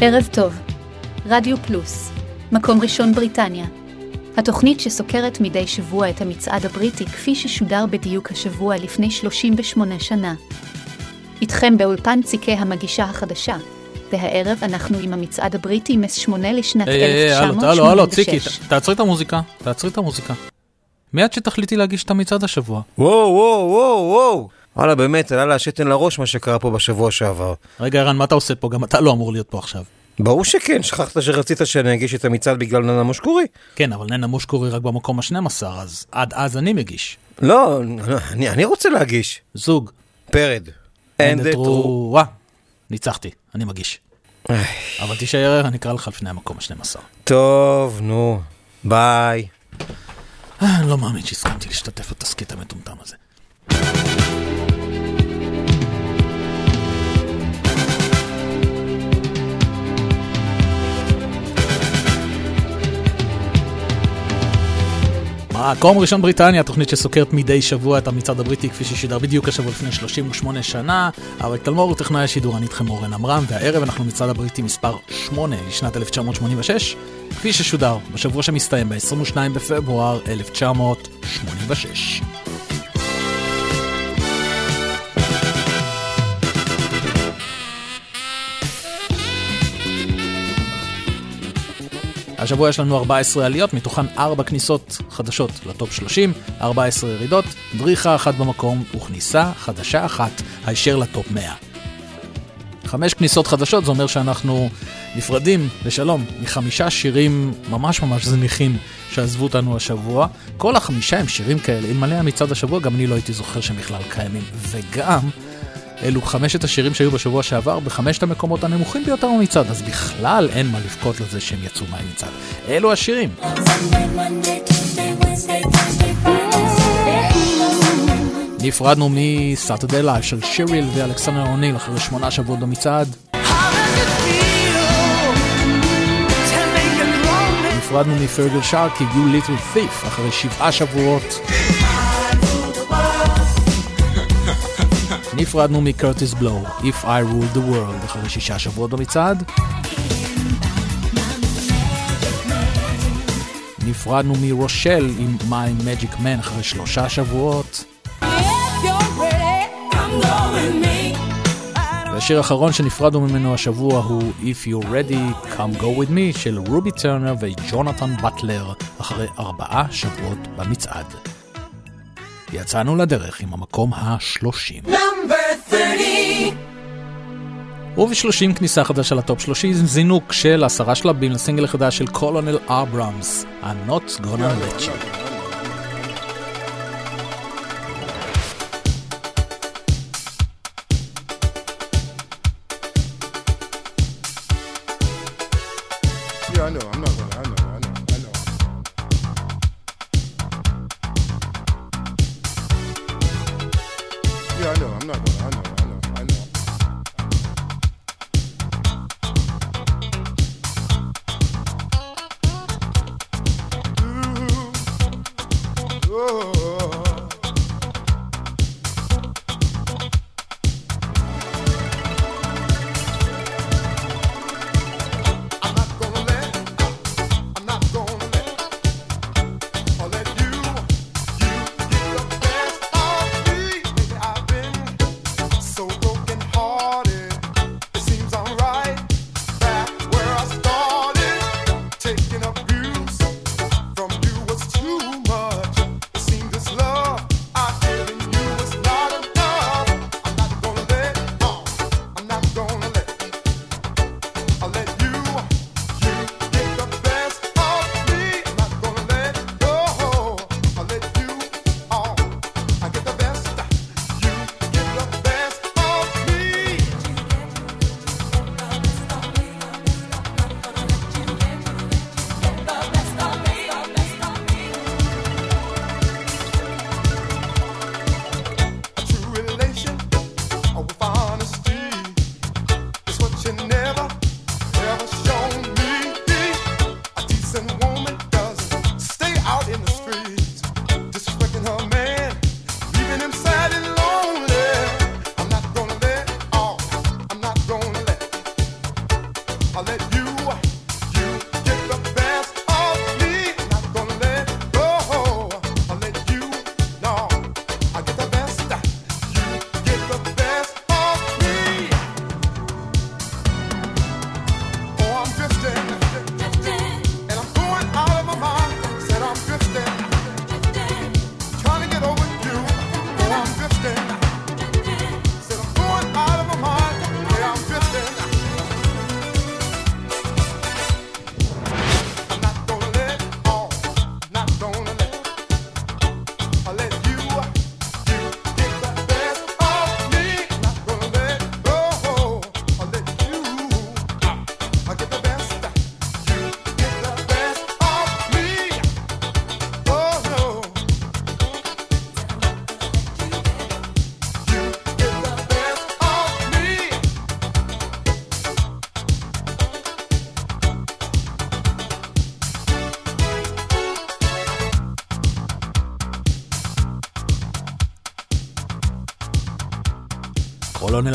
ערב טוב, רדיו פלוס, מקום ראשון בריטניה. התוכנית שסוקרת מדי שבוע את המצעד הבריטי כפי ששודר בדיוק השבוע לפני 38 שנה. איתכם באולפן ציקי המגישה החדשה, והערב אנחנו עם המצעד הבריטי מס שמונה לשנת היי, היי, הלו, הלו, הלו, ציקי, 1986. תעצרי את המוזיקה, תעצרי את המוזיקה. מיד שתחליטי להגיש את המצעד השבוע. וואו, וואו, וואו, וואו. וואלה, באמת, עלה לה השתן לראש מה שקרה פה בשבוע שעבר. רגע, ערן, מה אתה עושה פה? גם אתה לא אמור להיות פה עכשיו. ברור שכן, שכחת שרצית שאני אגיש את המצעד בגלל ננה מושקורי? כן, אבל ננה מושקורי רק במקום ה-12, אז עד אז אני מגיש. לא, לא, אני, אני רוצה להגיש. זוג. פרד. True. וואה, ניצחתי, אני מגיש. אבל תישאר, אני אקרא לך לפני המקום ה-12. טוב, נו, ביי. אה, אני לא מאמין שהסכמתי להשתתף בתסכית המטומטם הזה. מקום ראשון בריטניה, תוכנית שסוקרת מדי שבוע את המצעד הבריטי כפי ששידר בדיוק השבוע לפני 38 שנה. אריק תלמור הוא טכנאי השידור, אני איתכם אורן עמרם, והערב אנחנו מצעד הבריטי מספר 8 לשנת 1986, כפי ששודר בשבוע שמסתיים ב-22 בפברואר 1986. השבוע יש לנו 14 עליות, מתוכן 4 כניסות חדשות לטופ 30, 14 ירידות, דריכה אחת במקום וכניסה חדשה אחת הישר לטופ 100. חמש כניסות חדשות, זה אומר שאנחנו נפרדים לשלום מחמישה שירים ממש ממש זניחים שעזבו אותנו השבוע. כל החמישה הם שירים כאלה, אלמלא המצעד השבוע גם אני לא הייתי זוכר שהם בכלל קיימים. וגם, אלו חמשת השירים שהיו בשבוע שעבר בחמשת המקומות הנמוכים ביותר במצעד, אז בכלל אין מה לבכות לזה שהם יצאו מהמצעד. אלו השירים. נפרדנו מ Saturday Love של שיריל ואלכסנדר אוניל אחרי שמונה שבועות במצעד. נפרדנו מפרגל שרקי, You Little Thief, אחרי שבעה שבועות. נפרדנו מקרטיס בלו, If I Rule the World, אחרי שישה שבועות במצעד. נפרדנו מרושל עם My Magic Man אחרי שלושה שבועות. והשיר האחרון שנפרדנו ממנו השבוע הוא If You're Ready, Come Go With Me של רובי טרנר וג'ונתן באטלר אחרי ארבעה שבועות במצעד. יצאנו לדרך עם המקום ה-30. וב-30 כניסה חדשה לטופ 30 זינוק של עשרה שלבים לסינגל החדש של קולונל אברהמס, I'm Not Gonna Let You. Yeah, I know. I'm not gonna.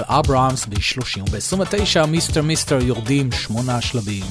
אברהמס ב-30 וב-29 מיסטר מיסטר יורדים שמונה שלבים,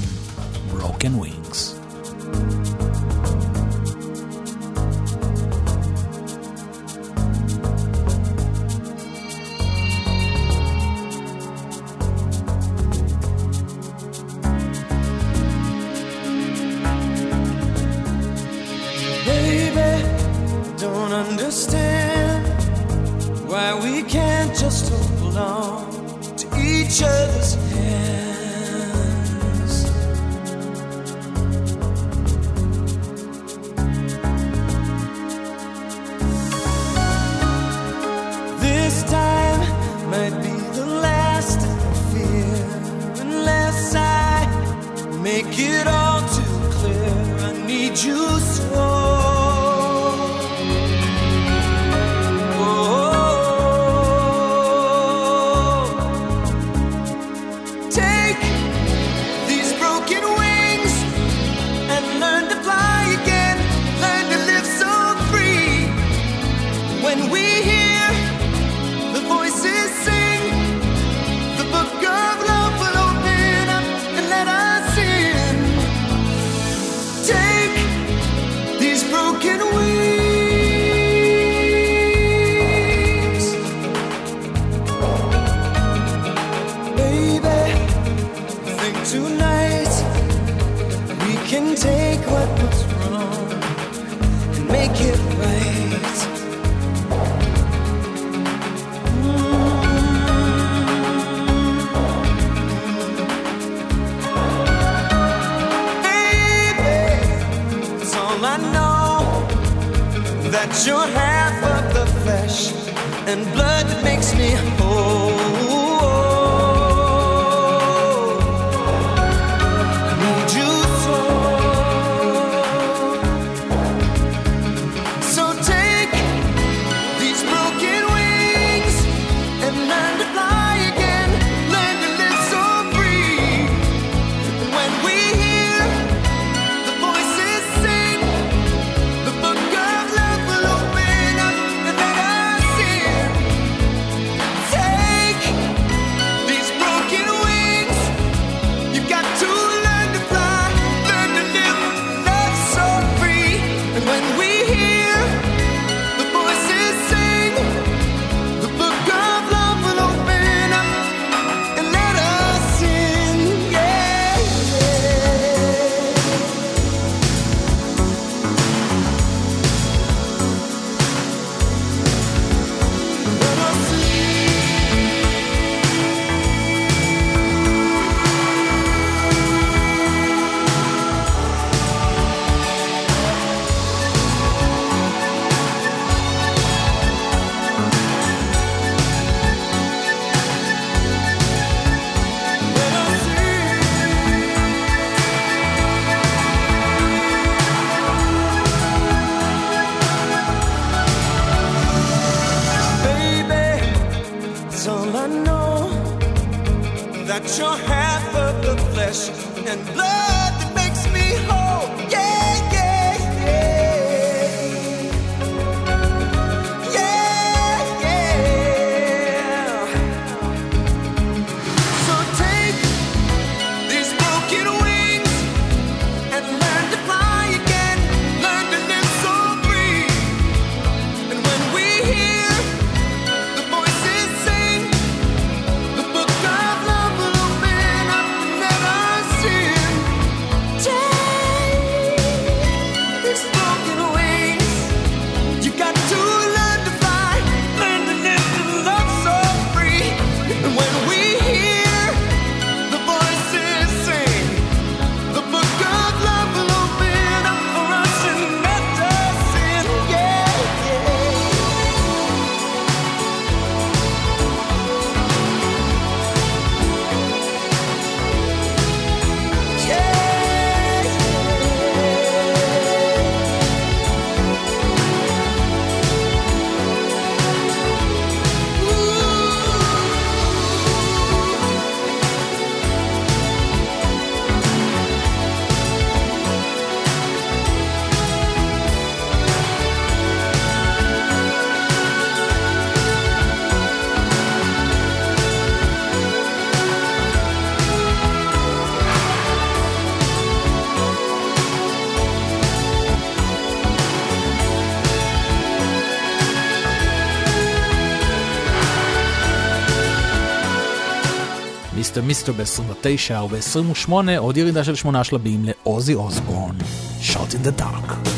מיסטר מיסטר ב-29 וב-28 עוד ירידה של שמונה שלבים לעוזי אוסבורן, Shot in the Dark.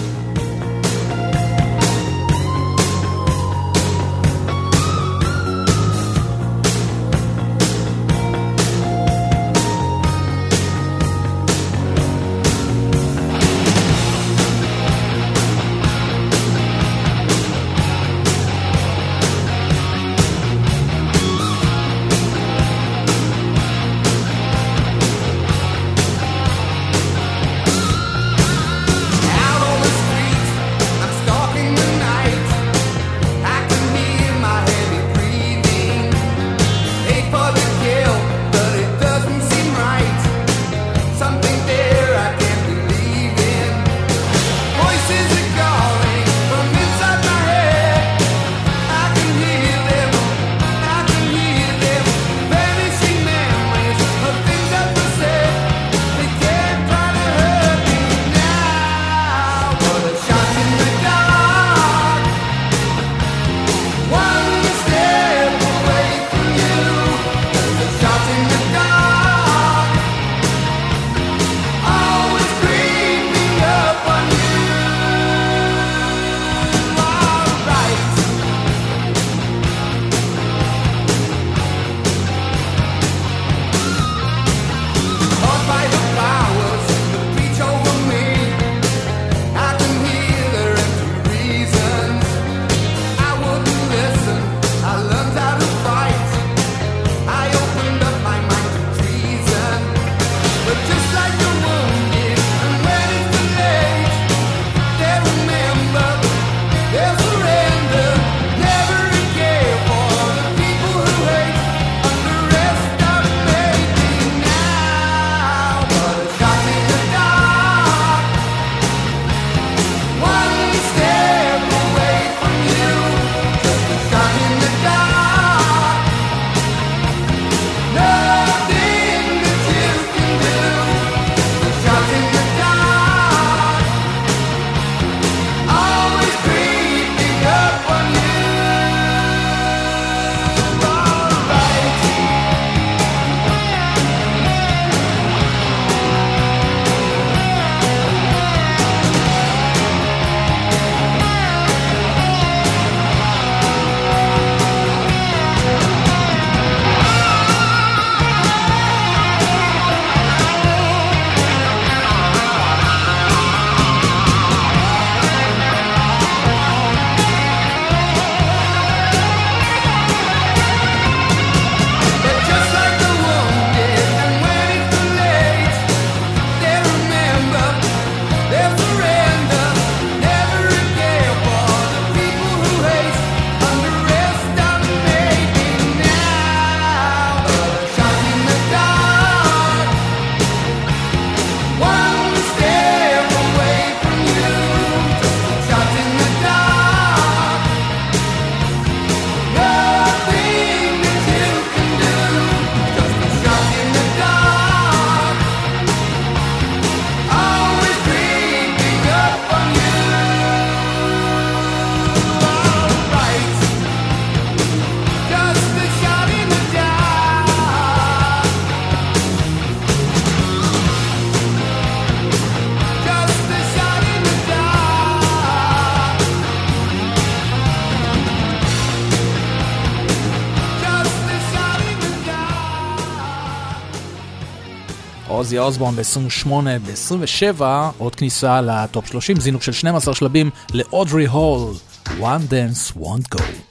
עוזי אוסבורן ב-28, ב-27 עוד כניסה לטופ 30, זינוק של 12 שלבים לאודרי הול, One Dance Won't Go.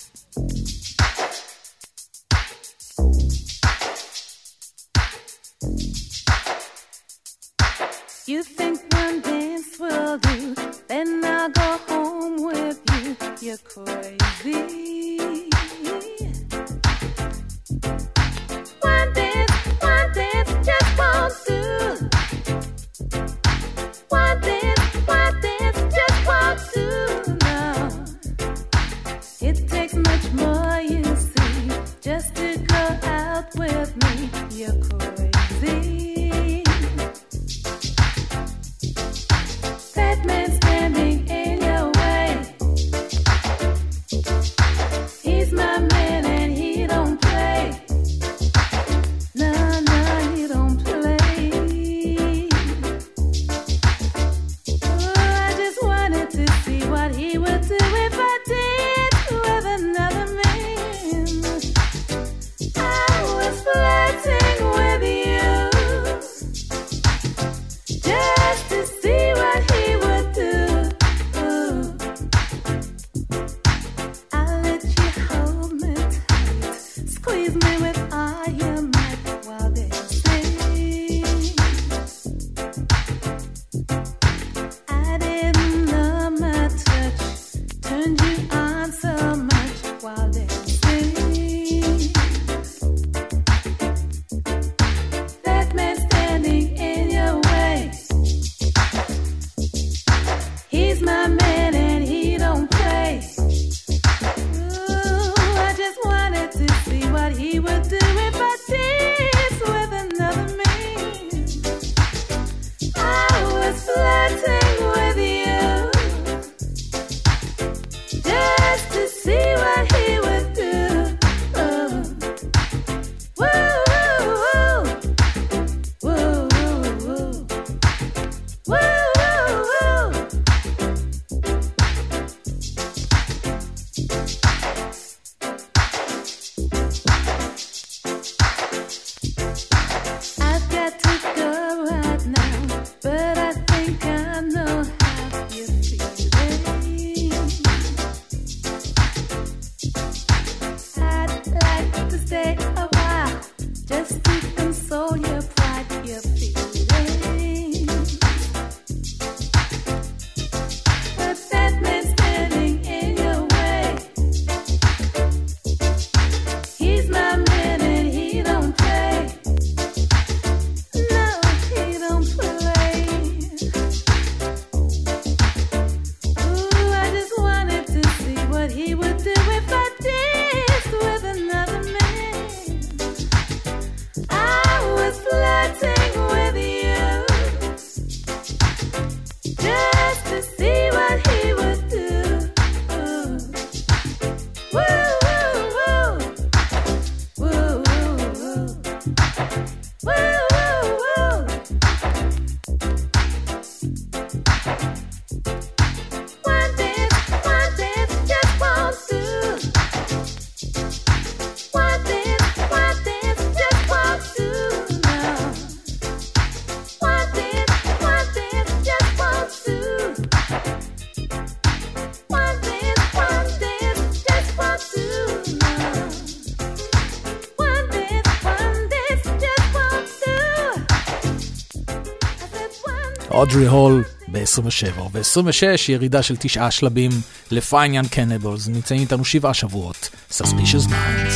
אודרי הול ב-27, וב-26 ירידה של תשעה שלבים לפייניאן קנבלס, נמצאים איתנו שבעה שבועות, Suspicious Minds.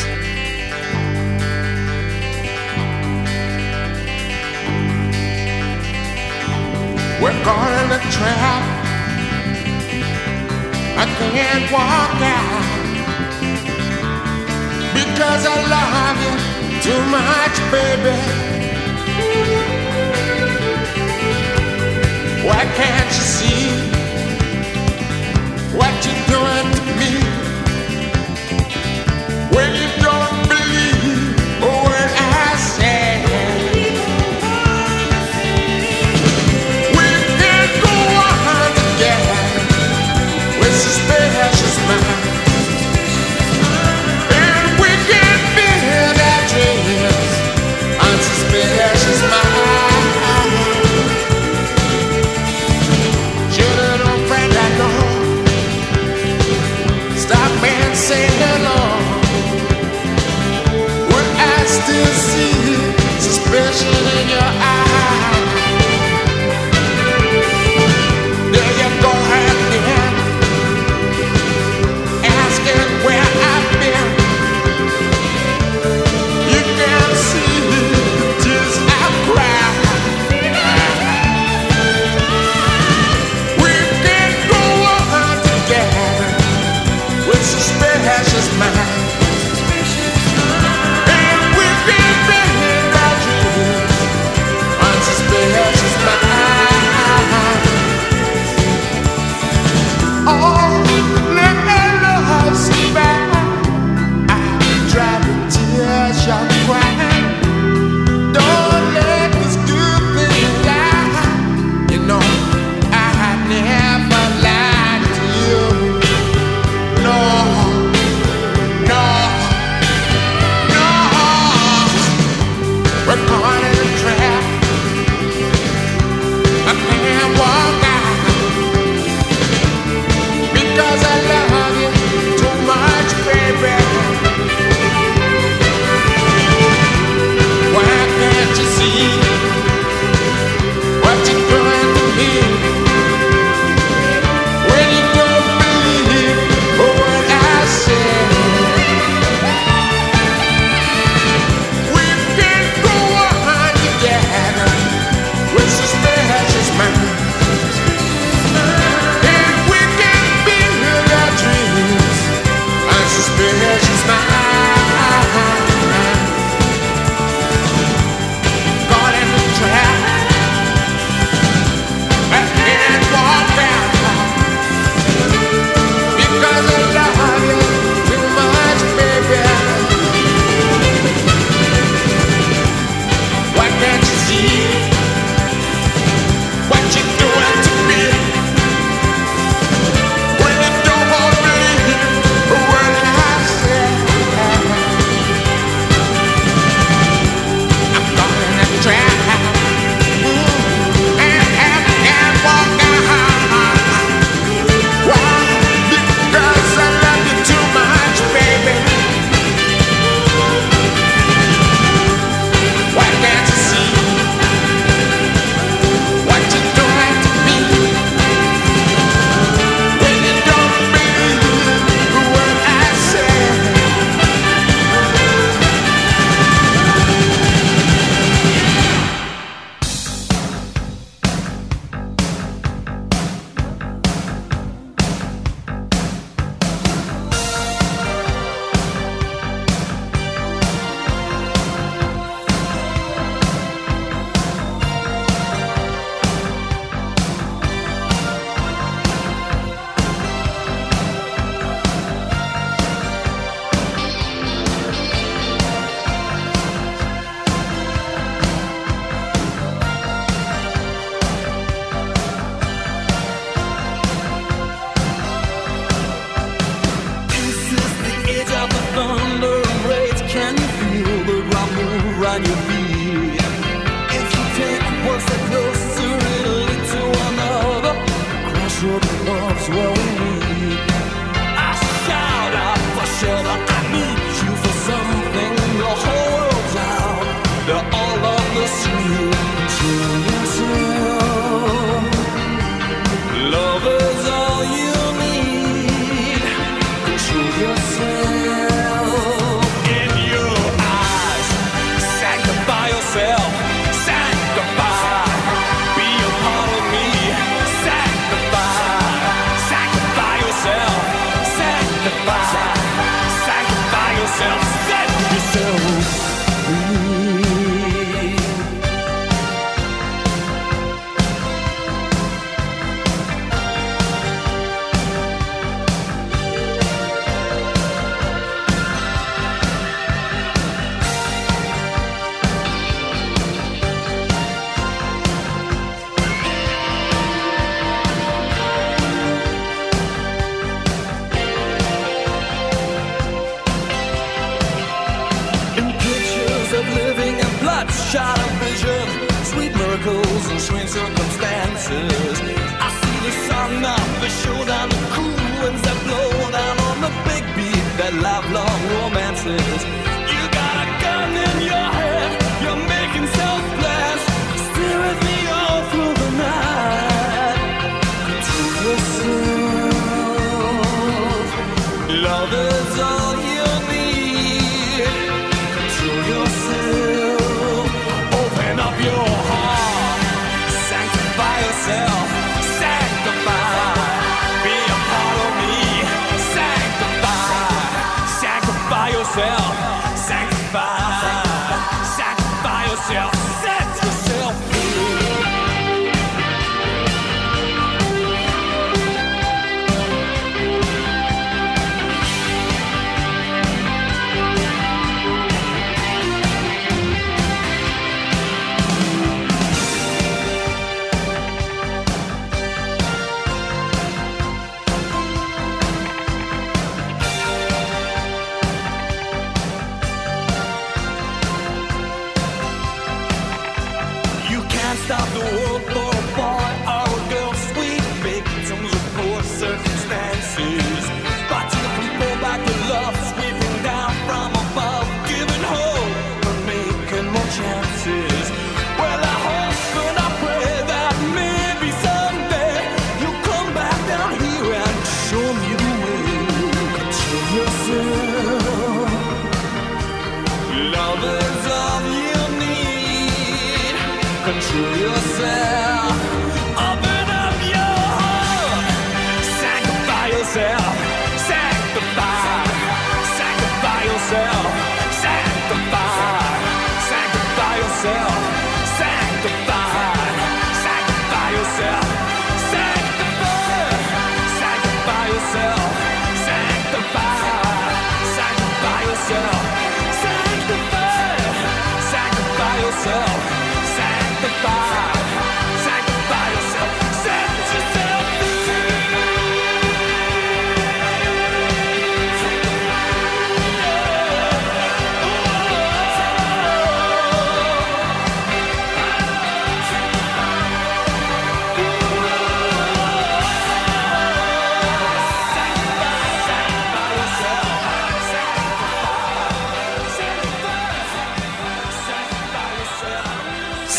We're caught in a trap. I can't walk out because I love you too much, baby. Why can't you see what you're doing to me? When you don't believe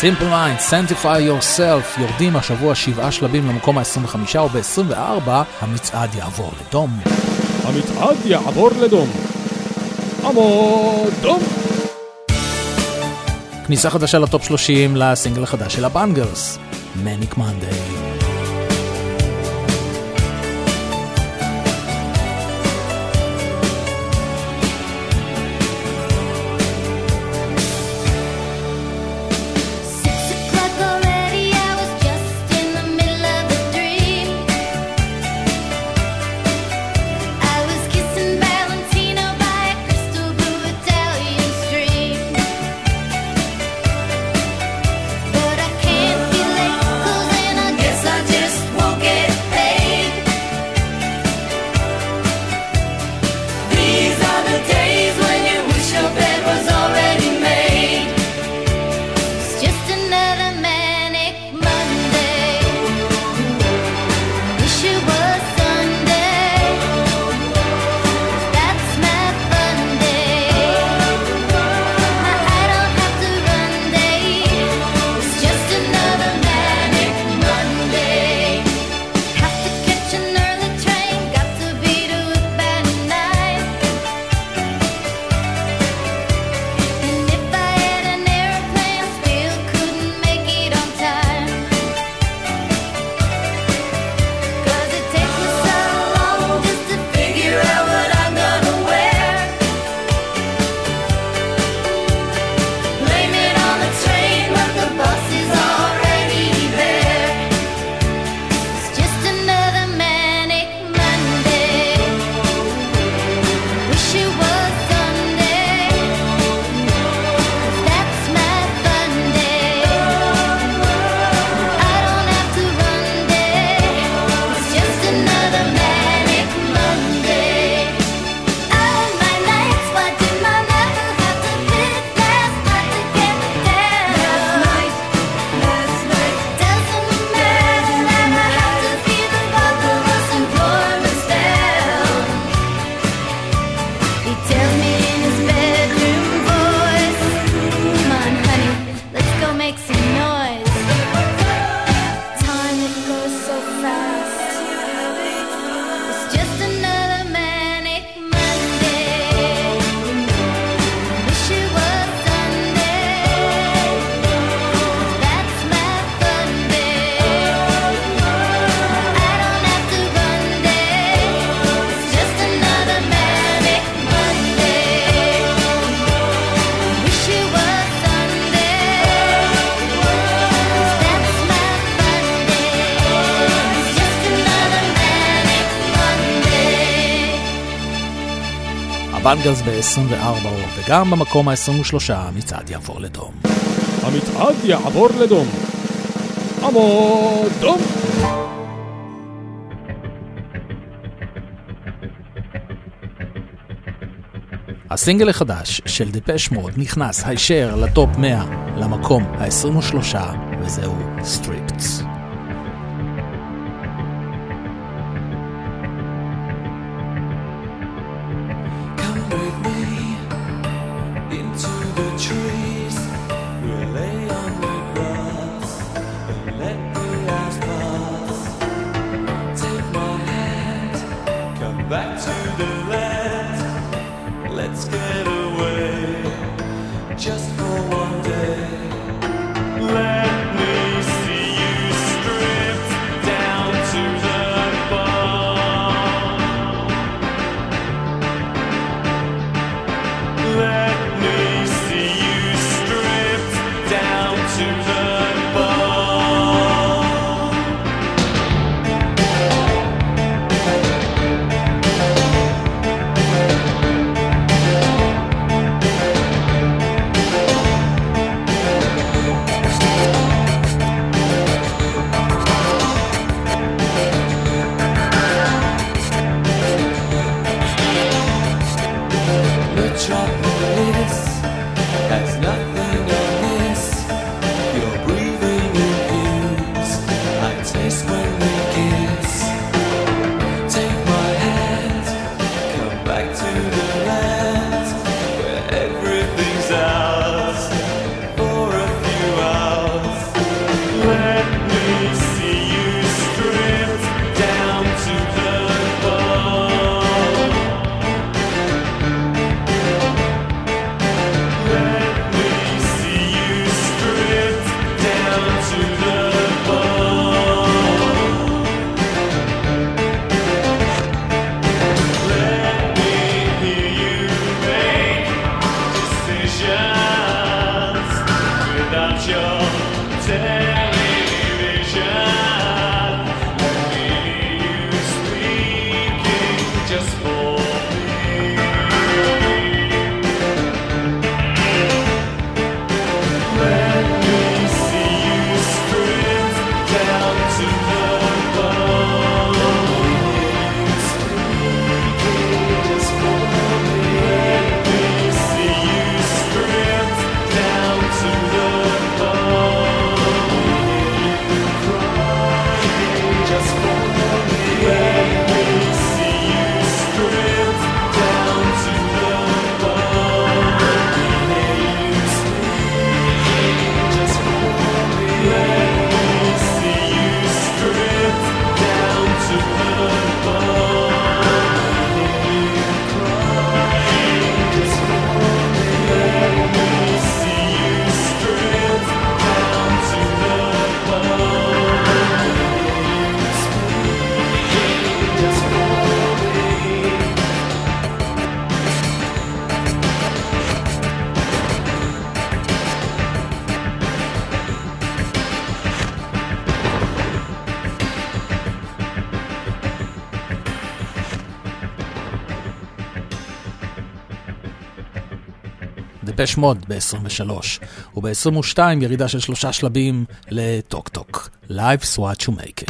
Simple Mind, Sanctify Yourself, יורדים השבוע שבעה שלבים למקום ה-25 וב-24 המצעד יעבור לדום. המצעד יעבור לדום. עמוד דום. כניסה חדשה לטופ 30 לסינגל החדש של הבנגרס, מניק מנדי. בנגלס ב-24 וגם במקום ה-23 המצעד יעבור לדום. המצעד יעבור לדום. עמוד דום! הסינגל החדש של דפש מוד נכנס הישר ל top 100 למקום ה-23 וזהו Stripped. 600 ב-23, וב-22 ירידה של שלושה שלבים לטוק טוק. Life's what you make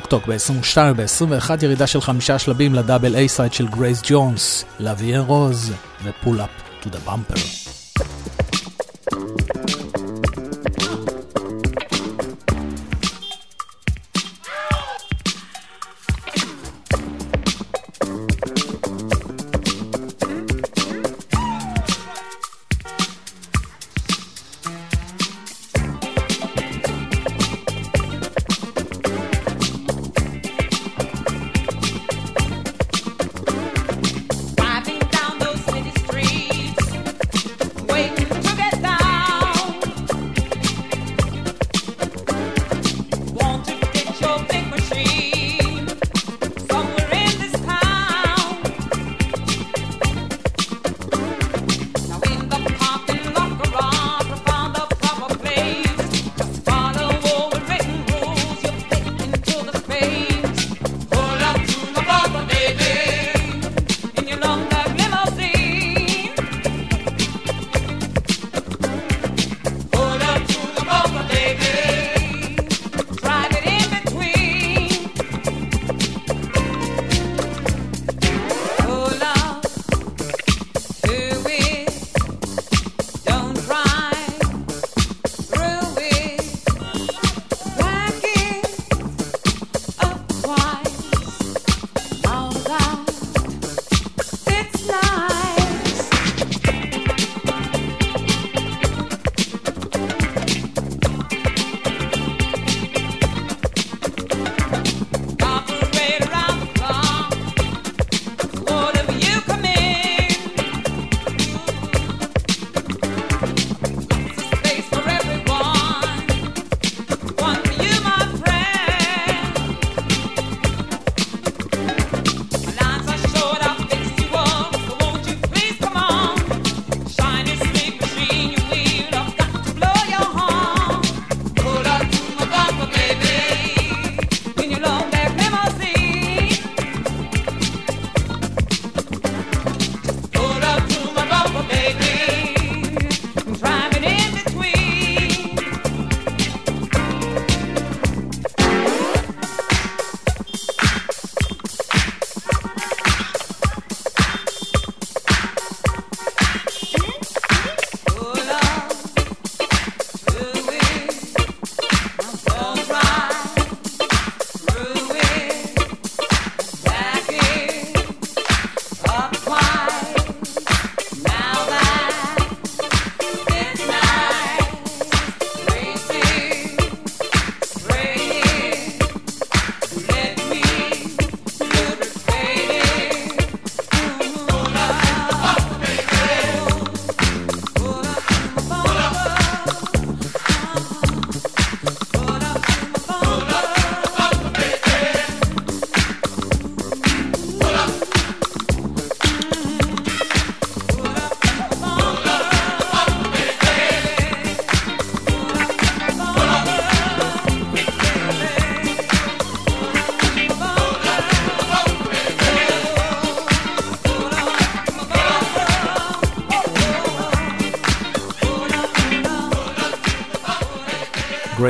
טוק טוק ב-22 וב-21 ירידה של חמישה שלבים ל double A-side של גרייס ג'ונס, לאביאן רוז ופול-אפ טו דה במפר.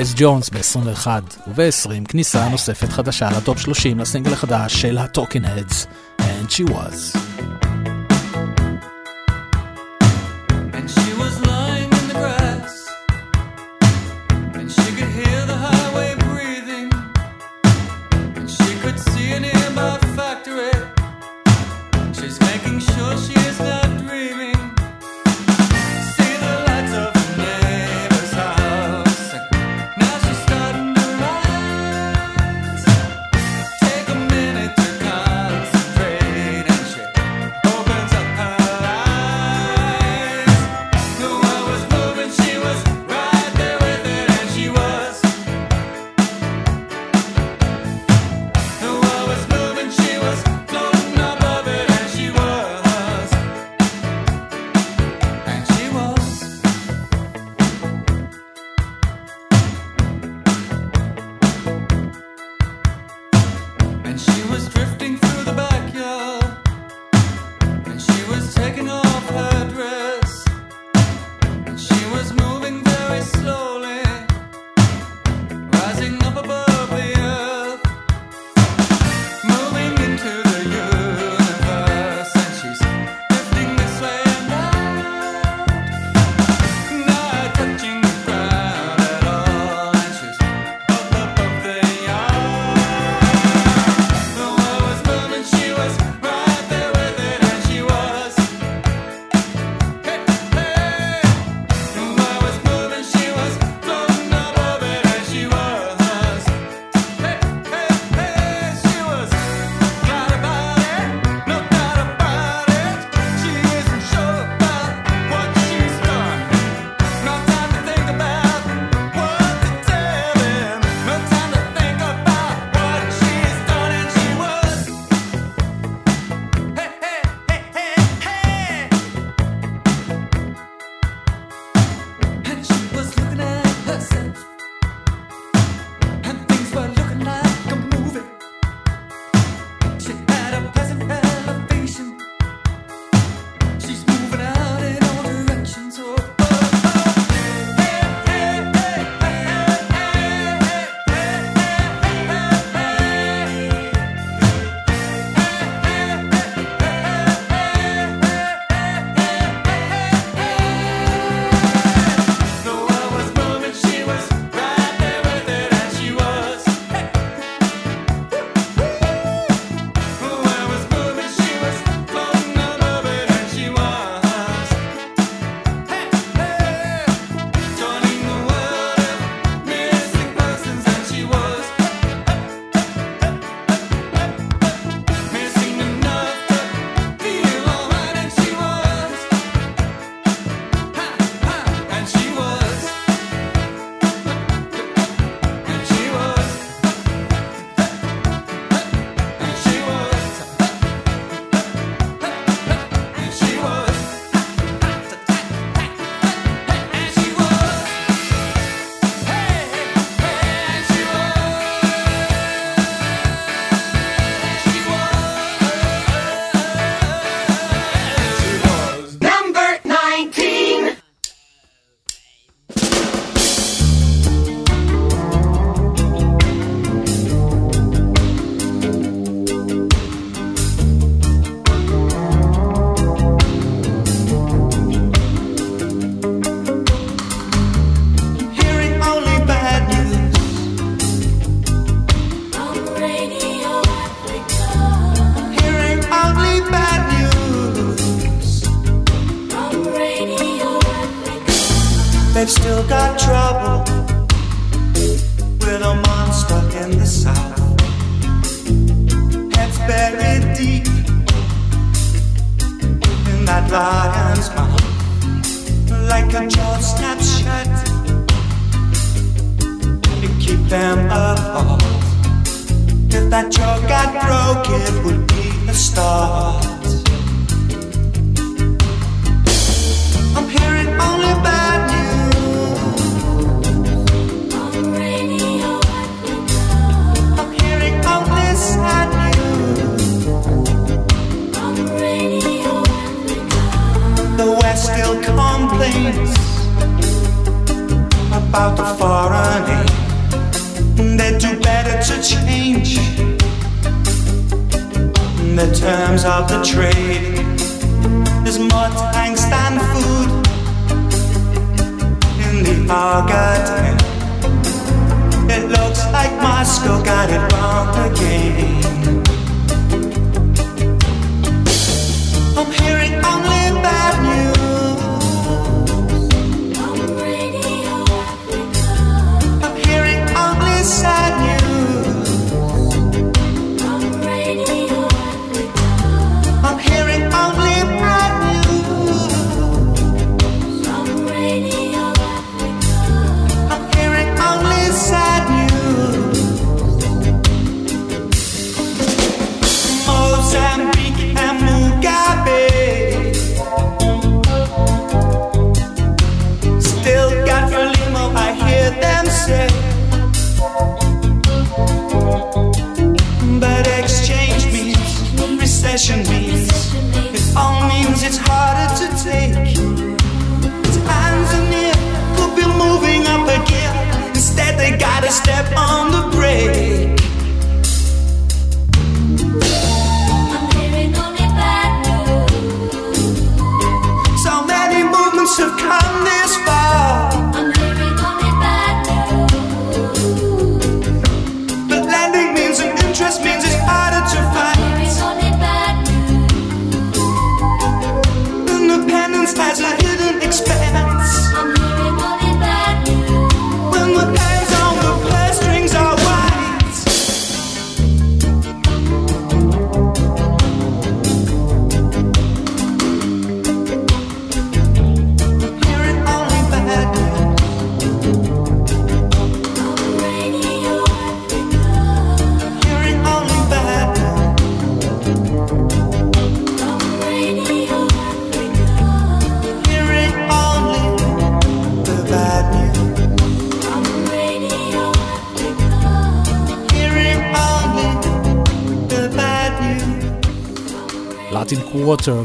גרייס ג'ונס ב-21 וב-20 כניסה נוספת חדשה ל top 30 לסינגל החדש של ה Talking Heads, And She Was.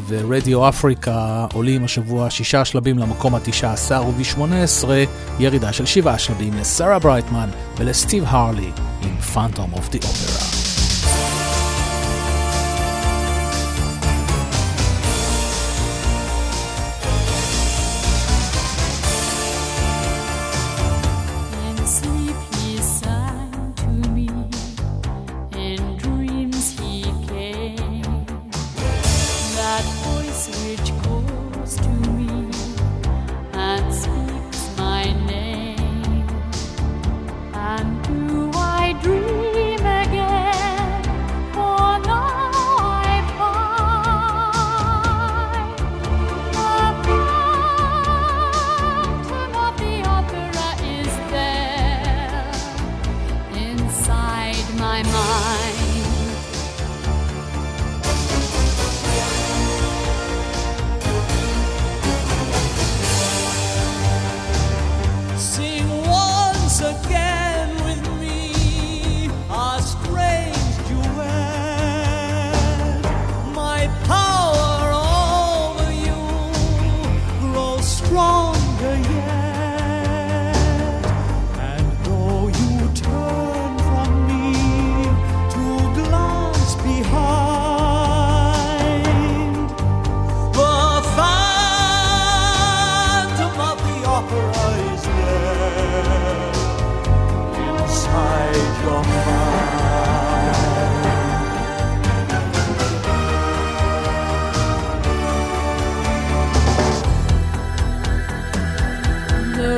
ורדיו אפריקה עולים השבוע שישה שלבים למקום ה-19 וב-18 ירידה של שבעה שלבים לסרה ברייטמן ולסטיב הרלי עם Phantom of the Opera.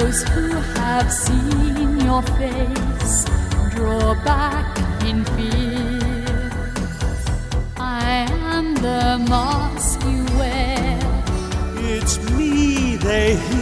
Those who have seen your face draw back in fear. I am the mask you wear. It's me they hear.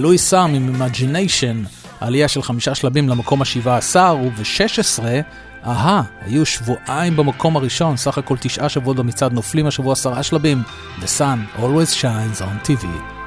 בלואי סאם עם Imagination, עלייה של חמישה שלבים למקום השבעה עשר, וב-16, אהה, היו שבועיים במקום הראשון, סך הכל תשעה שבועות במצעד נופלים השבוע עשרה שלבים, The Sun Always Shines on TV.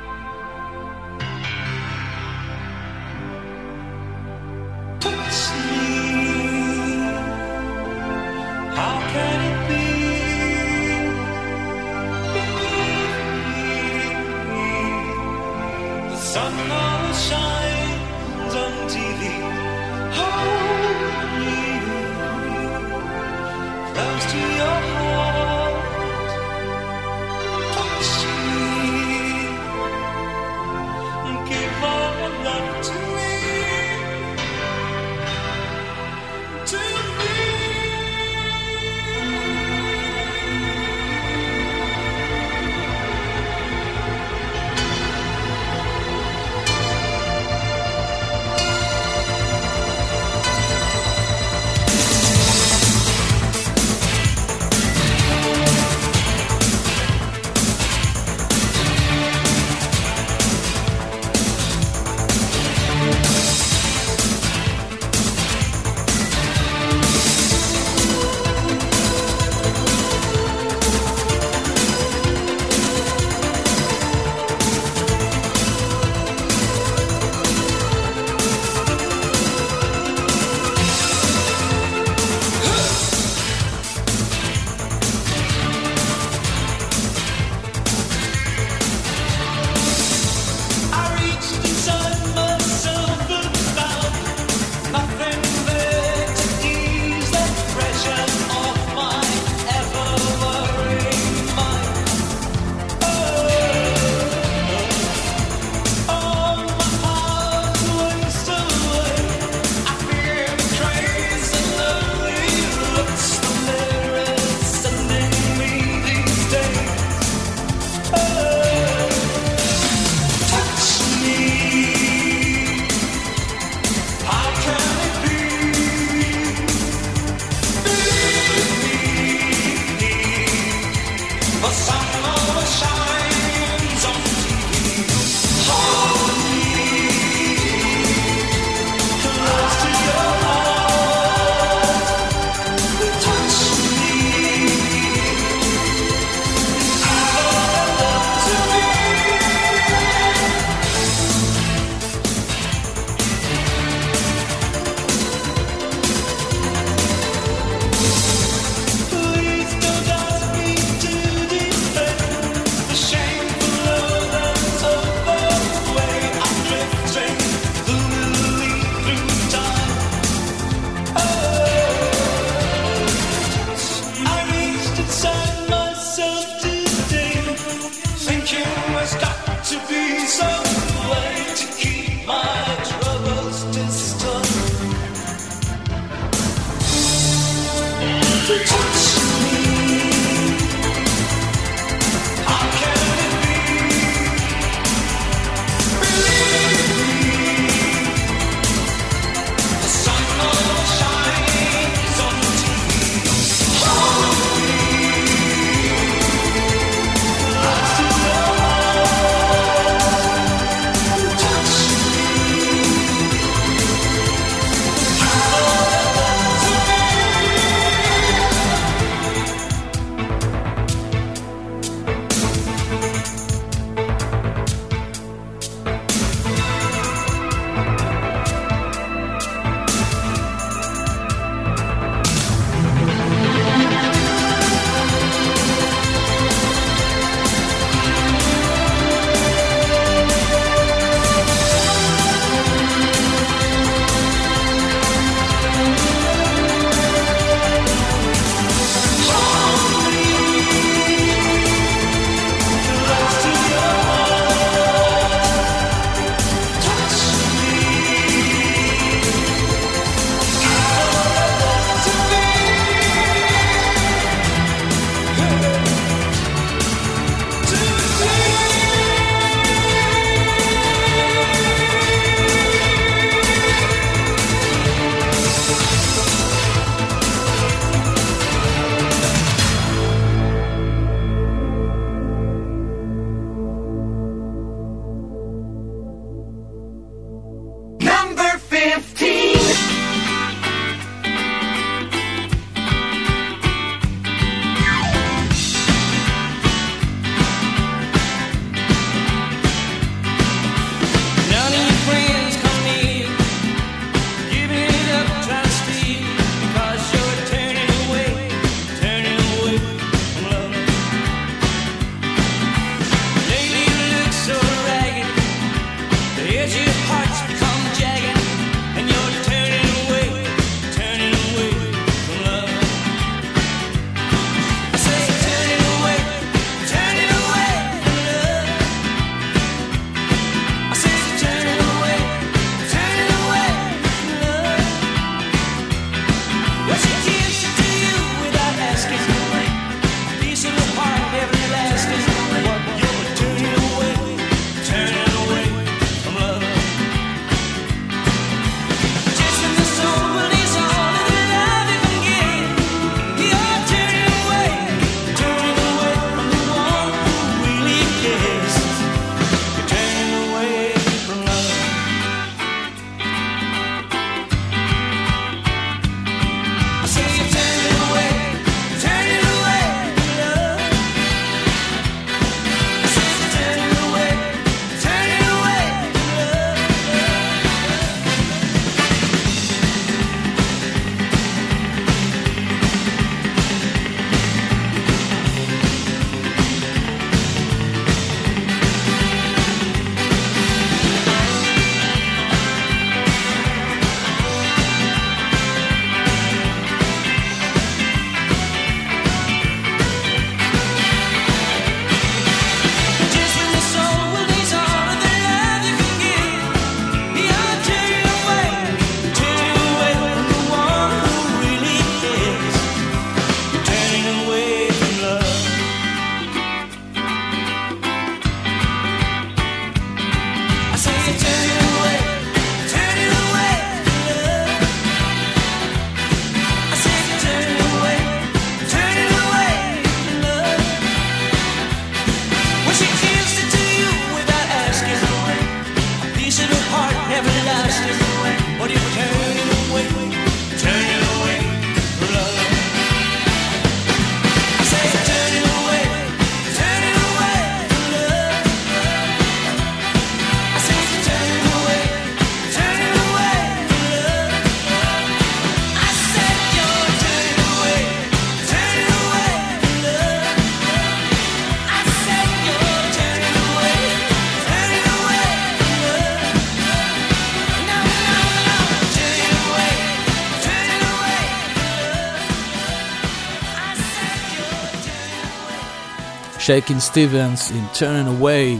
שייקין סטיבנס עם Turn Away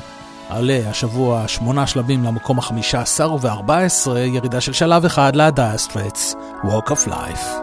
עלה השבוע שמונה שלבים למקום החמישה עשר וארבע עשרה ירידה של שלב אחד להדיה Walk of Life.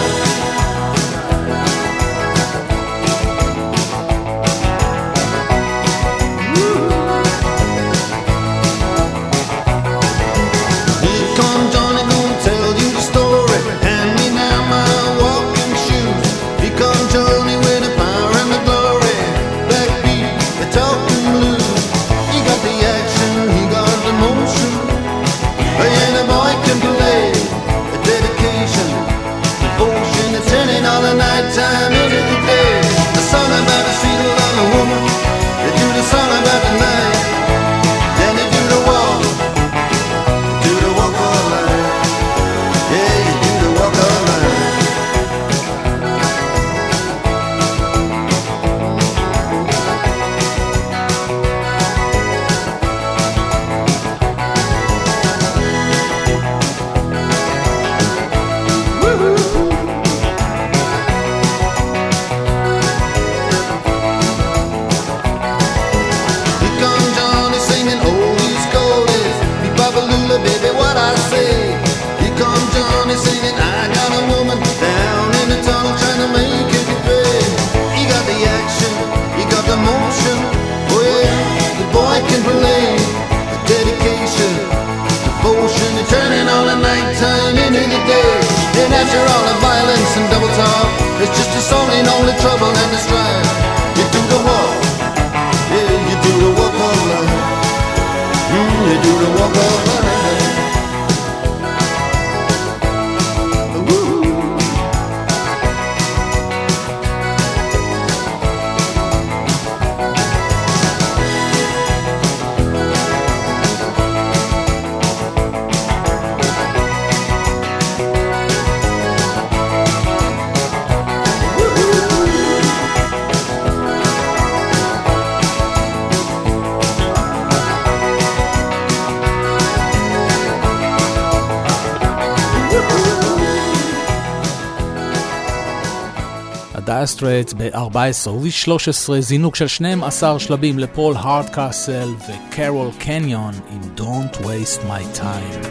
בארץ ב-14 וב-13, זינוק של 12 שלבים לפול הארדקאסל וקרול קניון עם Don't Waste My Time.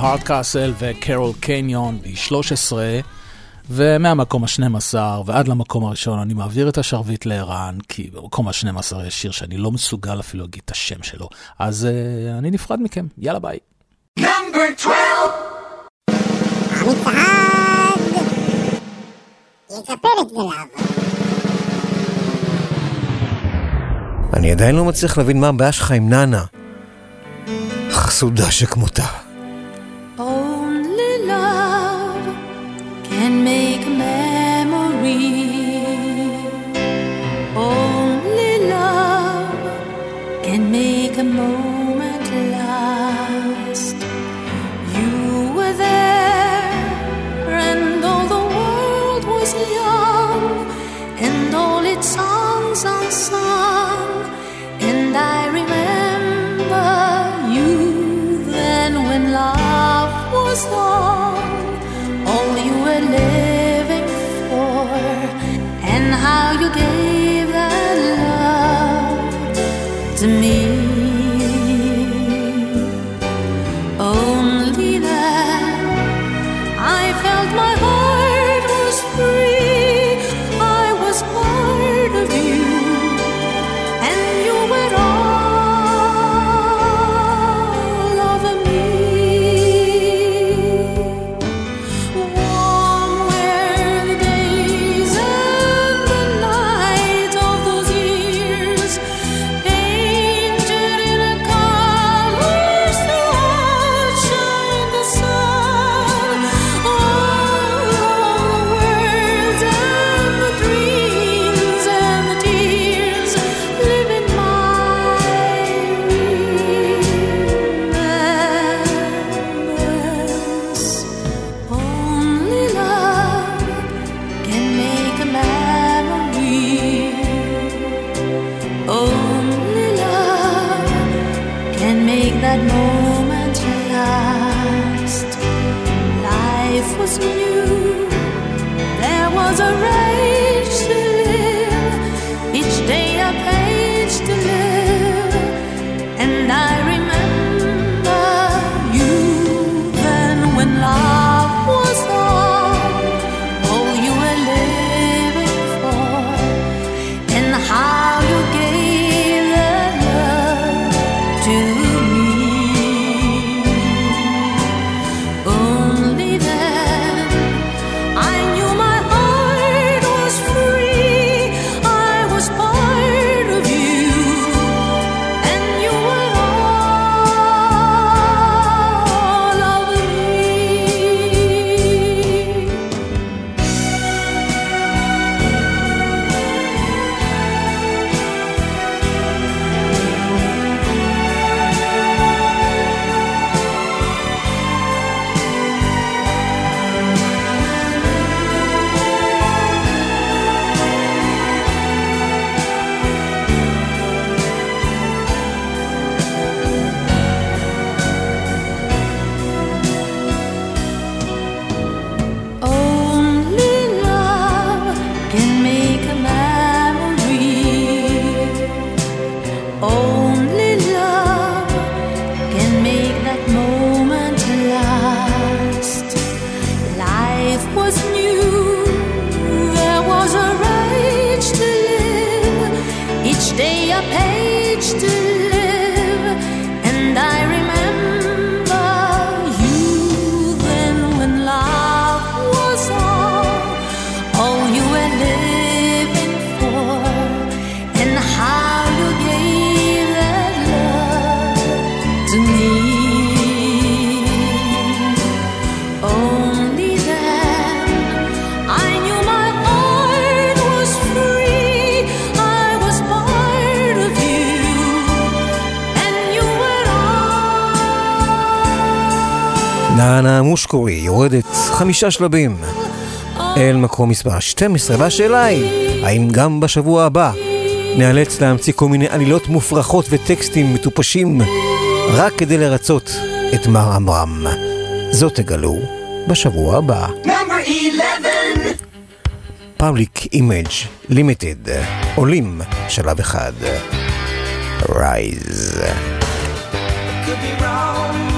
הרדקאסל וקרול קניון ב-13, ומהמקום ה-12 ועד למקום הראשון אני מעביר את השרביט לערן, כי במקום ה-12 יש שיר שאני לא מסוגל אפילו להגיד את השם שלו, אז uh, אני נפרד מכם, יאללה ביי. Number 12! אני עדיין לא מצליח להבין מה הבעיה שלך עם נאנה. חסודה שכמותה. songs unsung, and I remember you then when love was lost. חמישה שלבים אל מקום מספר 12, והשאלה היא, האם גם בשבוע הבא ניאלץ להמציא כל מיני עלילות מופרכות וטקסטים מטופשים רק כדי לרצות את מר עמרם? זאת תגלו בשבוע הבא. Public Image Limited עולים שלב אחד. Rise. Could be wrong.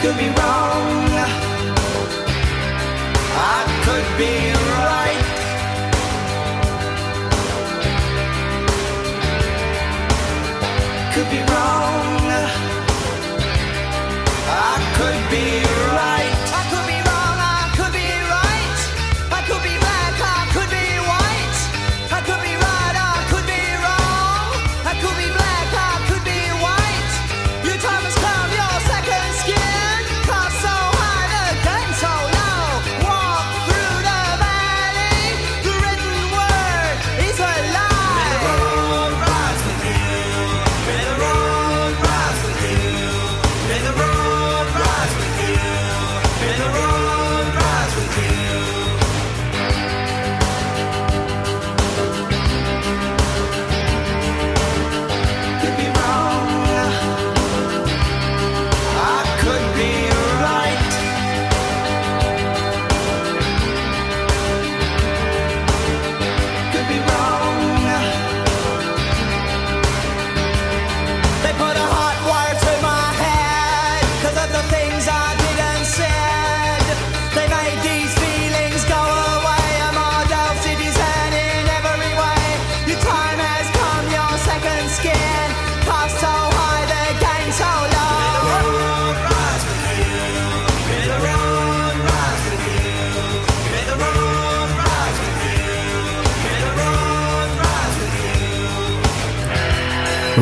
Could be wrong. I could be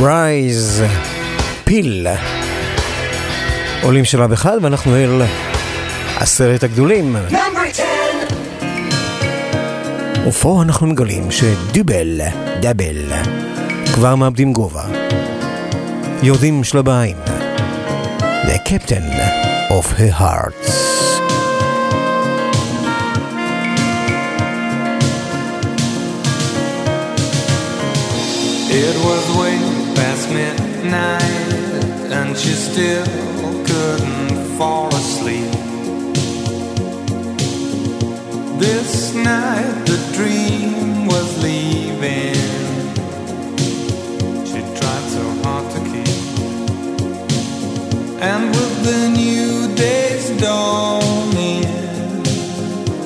רייז, פיל. עולים שלב אחד ואנחנו אל עשרת הגדולים. Number 10. ופה אנחנו מגלים שדובל, דאבל, כבר מאבדים גובה. יורדים שלביים. The captain of her hearts. It was way midnight, and she still couldn't fall asleep. This night, the dream was leaving. She tried so hard to keep, and with the new day's dawning,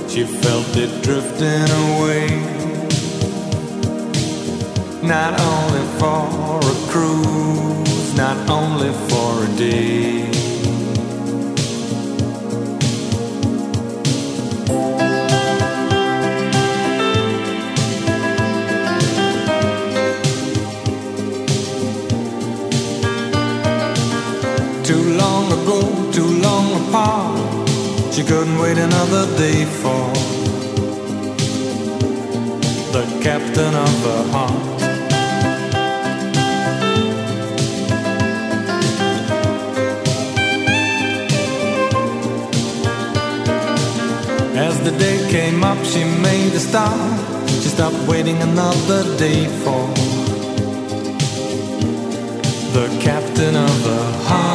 she felt it drifting away. Not only for a cruise, not only for a day. Too long ago, too long apart, she couldn't wait another day for the captain of her heart. Came up, she made a start. She stopped waiting another day for the captain of the heart.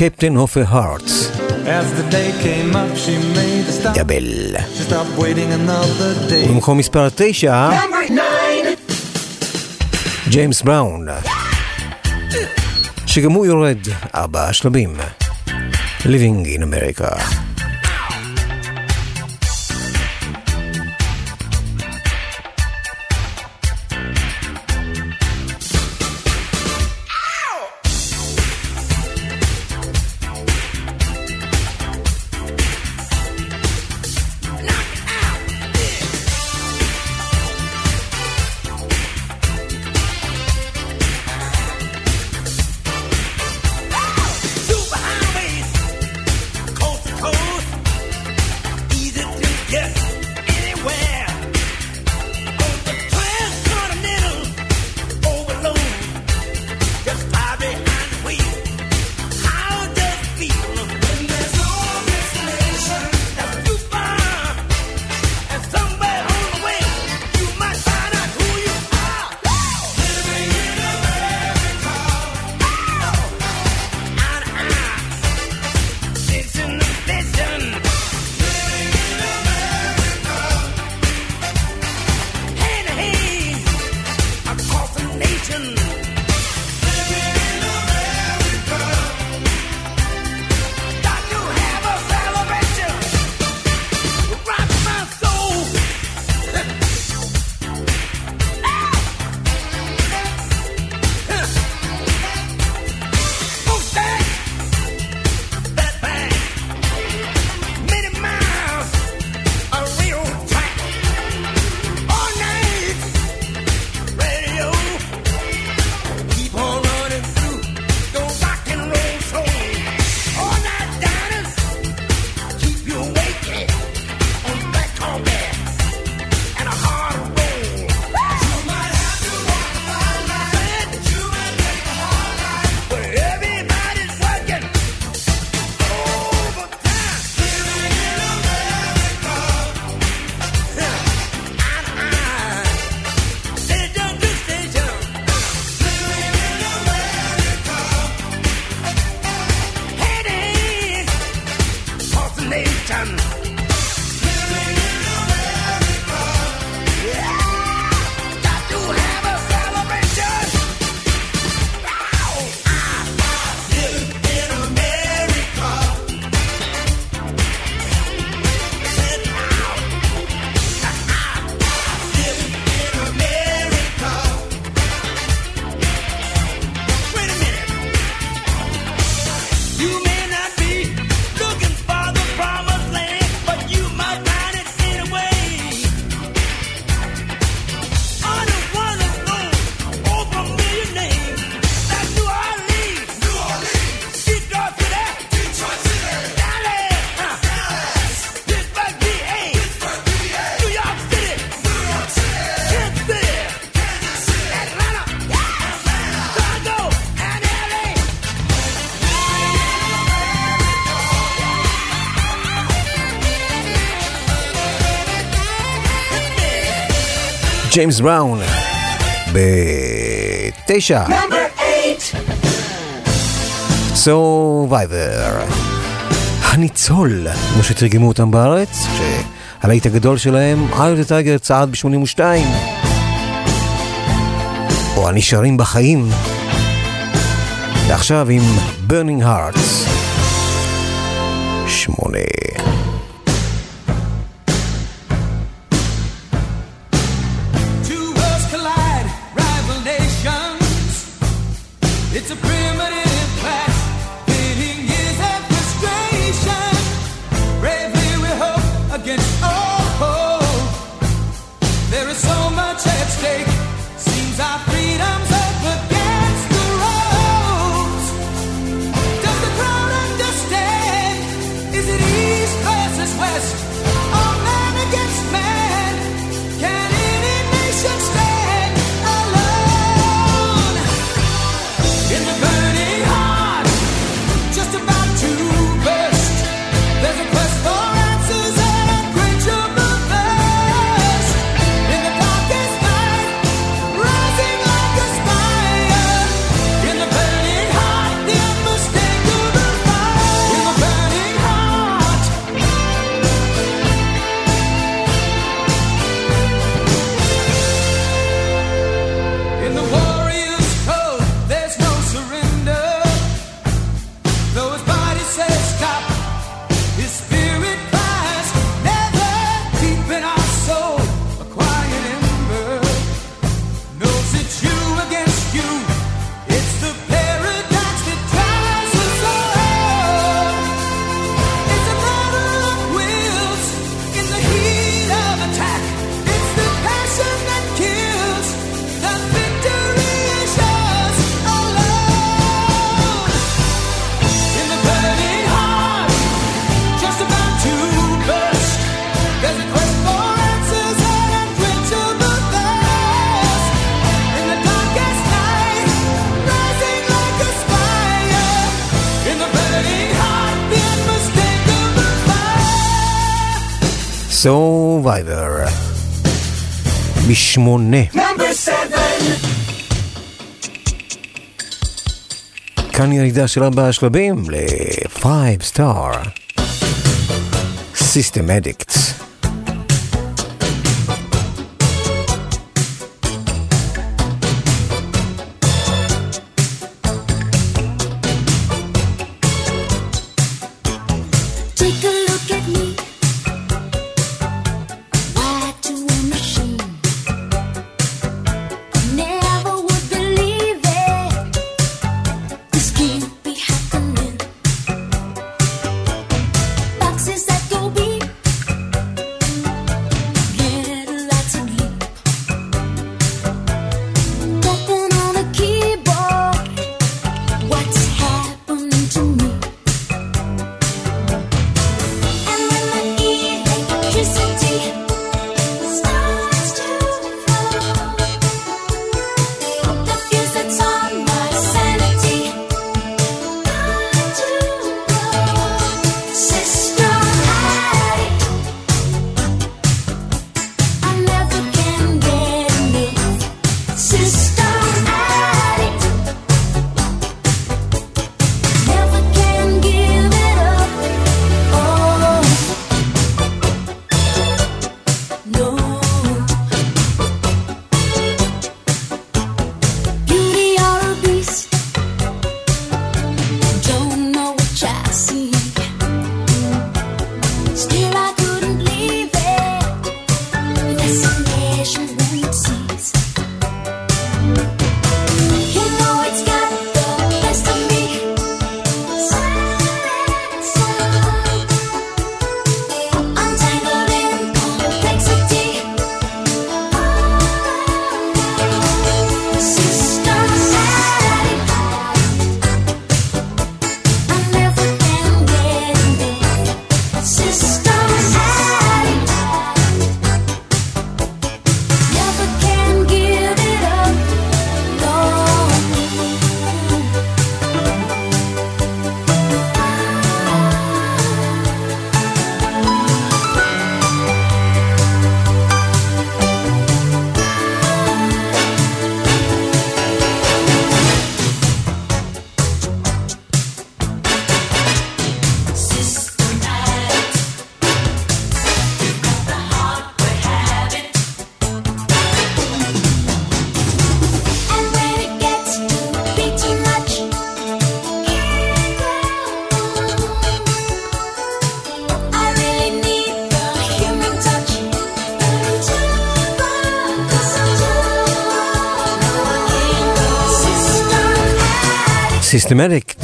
קפטן of הארטס. Hearts. דאבל. במקום מספר תשע, ג'יימס בראון, שגם הוא יורד ארבעה שלבים. Living in America. ג'יימס בראון בתשע. Survivor. הניצול, כמו שתרגמו אותם בארץ, שהלהיט הגדול שלהם, Eye of the Tiger צעד ב-82. או הנשארים בחיים. ועכשיו עם Burning Hearts. שמונה. שמונה. כאן ירידה של ארבעה שלבים ל-5 star. System Addict. Systematic.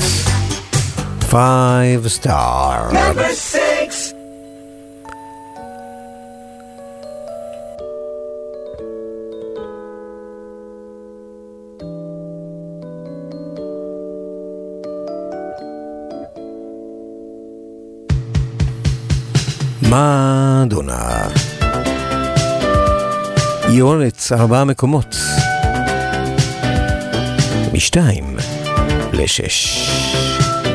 Five star. Number six. Madonna. יונץ, ארבעה מקומות. משתיים. לשש.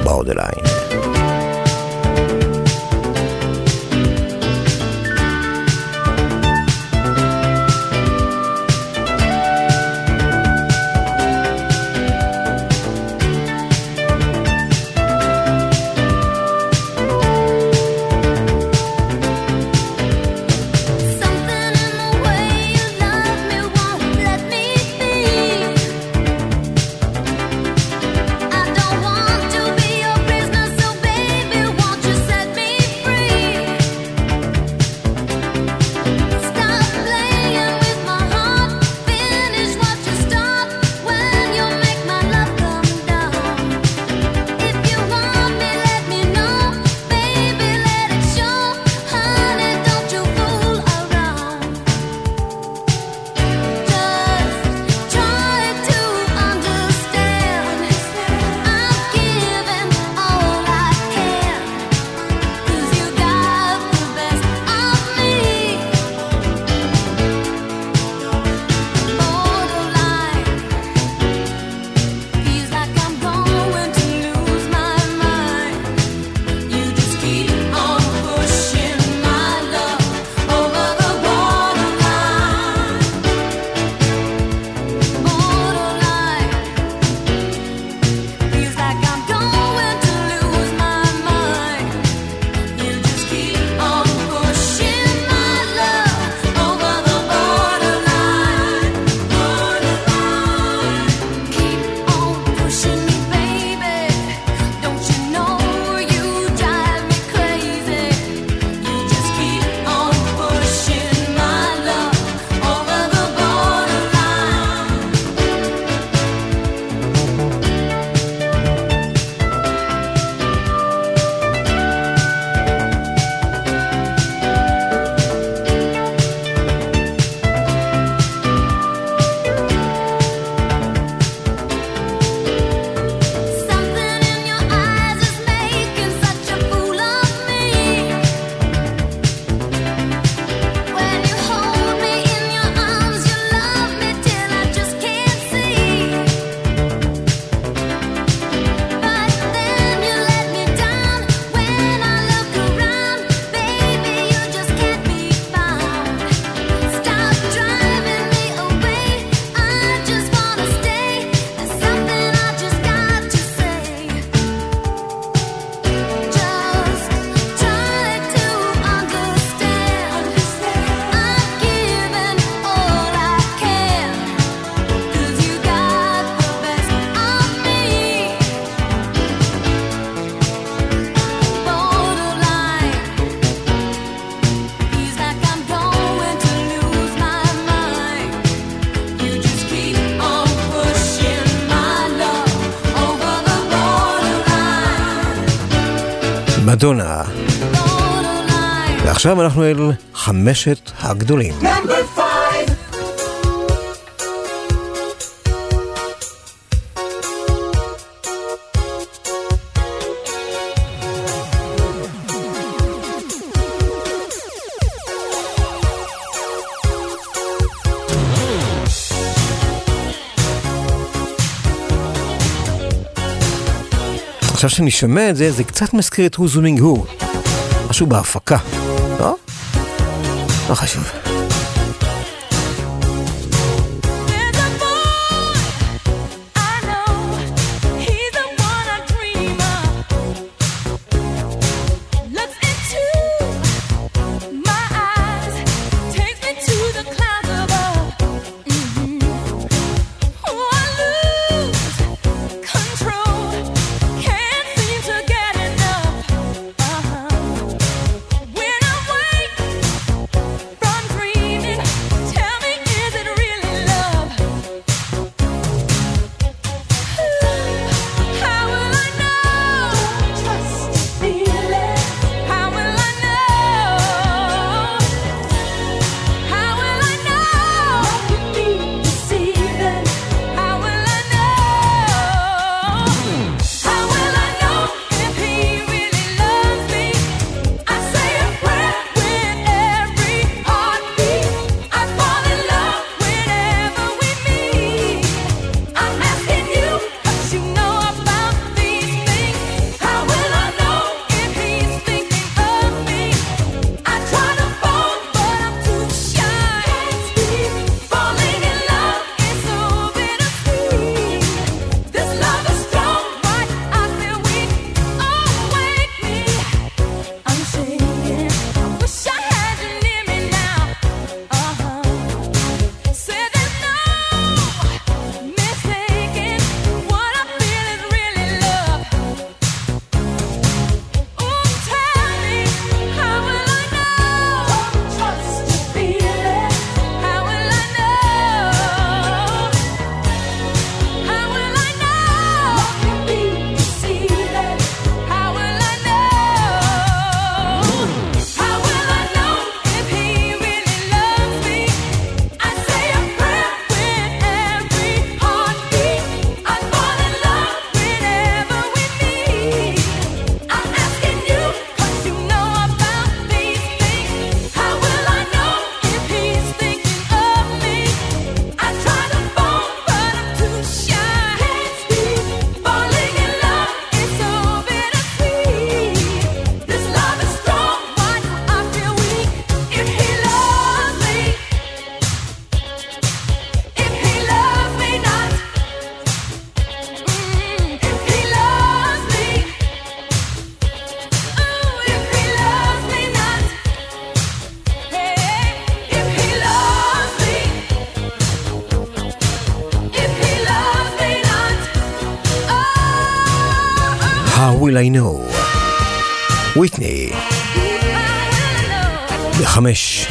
בואו אליי. מדונה. ועכשיו אנחנו אל חמשת הגדולים. Number 5 עכשיו שאני שומע את זה, זה קצת מזכיר את הוא זומינג הוא. משהו בהפקה, לא? לא חשוב.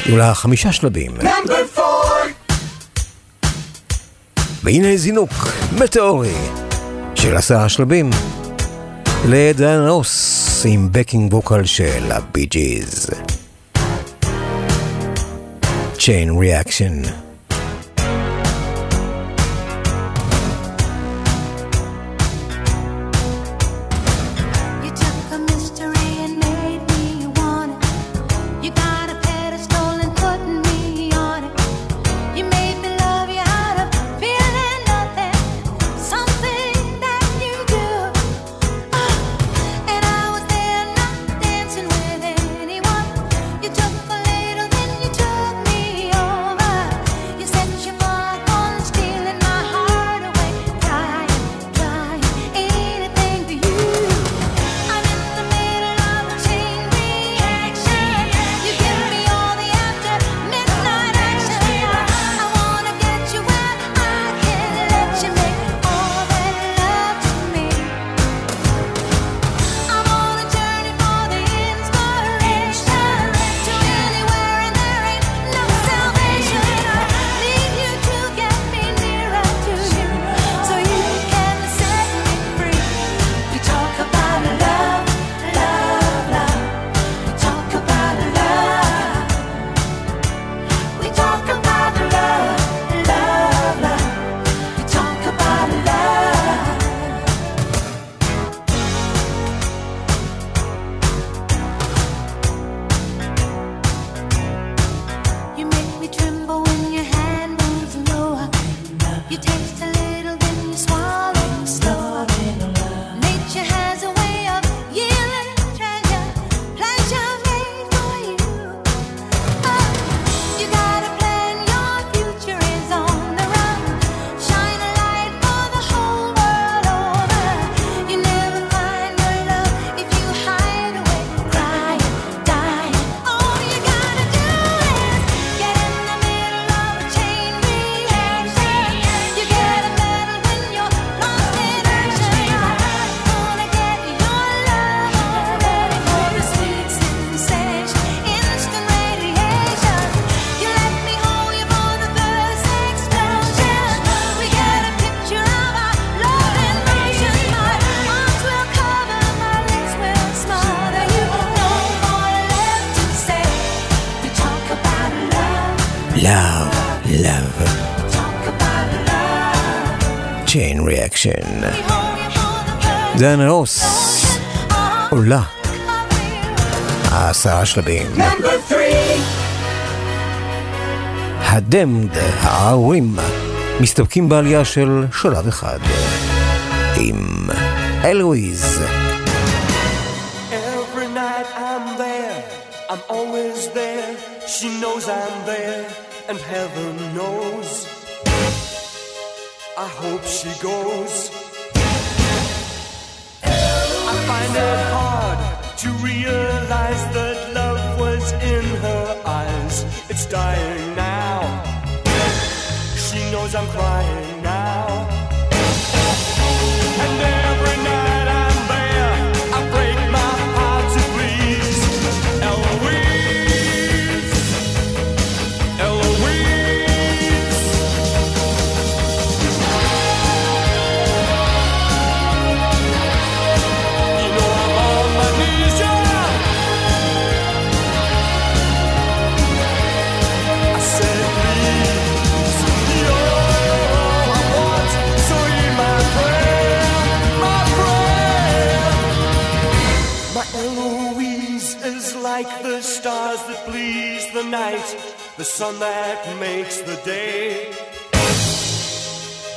היו לה חמישה שלבים. והנה זינוק מטאורי של עשרה שלבים לדן רוס עם בקינג ווקל של הבי ג'יז. Chain Reaction. דן רוס, עולה. עשרה שלבים. הדמד, הערורים, מסתפקים בעלייה של שלב אחד. עם אלוויז. I'm crying. makes the day,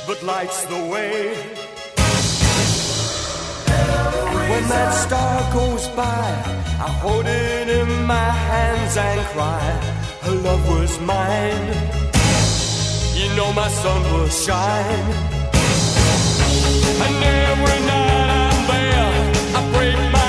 but lights the way. When that star goes by, I hold it in my hands and cry, her love was mine. You know my sun will shine. And every night I'm there, I break my